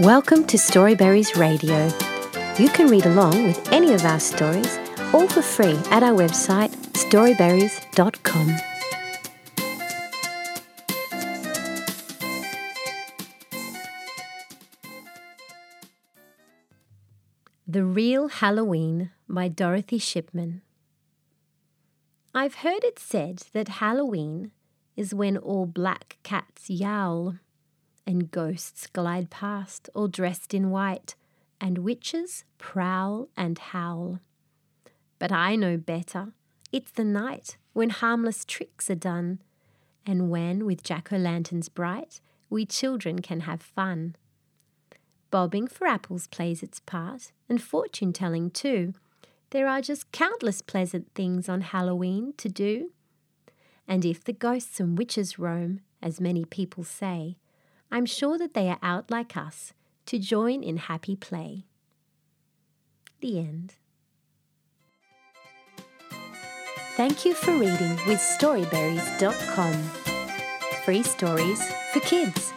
Welcome to Storyberries Radio. You can read along with any of our stories, all for free at our website storyberries.com. The Real Halloween by Dorothy Shipman. I've heard it said that Halloween is when all black cats yowl, and ghosts glide past all dressed in white, and witches prowl and howl. But I know better. It's the night when harmless tricks are done, and when, with jack o' lanterns bright, we children can have fun. Bobbing for apples plays its part, and fortune telling too. There are just countless pleasant things on Halloween to do. And if the ghosts and witches roam, as many people say, I'm sure that they are out like us to join in happy play. The end. Thank you for reading with Storyberries.com. Free stories for kids.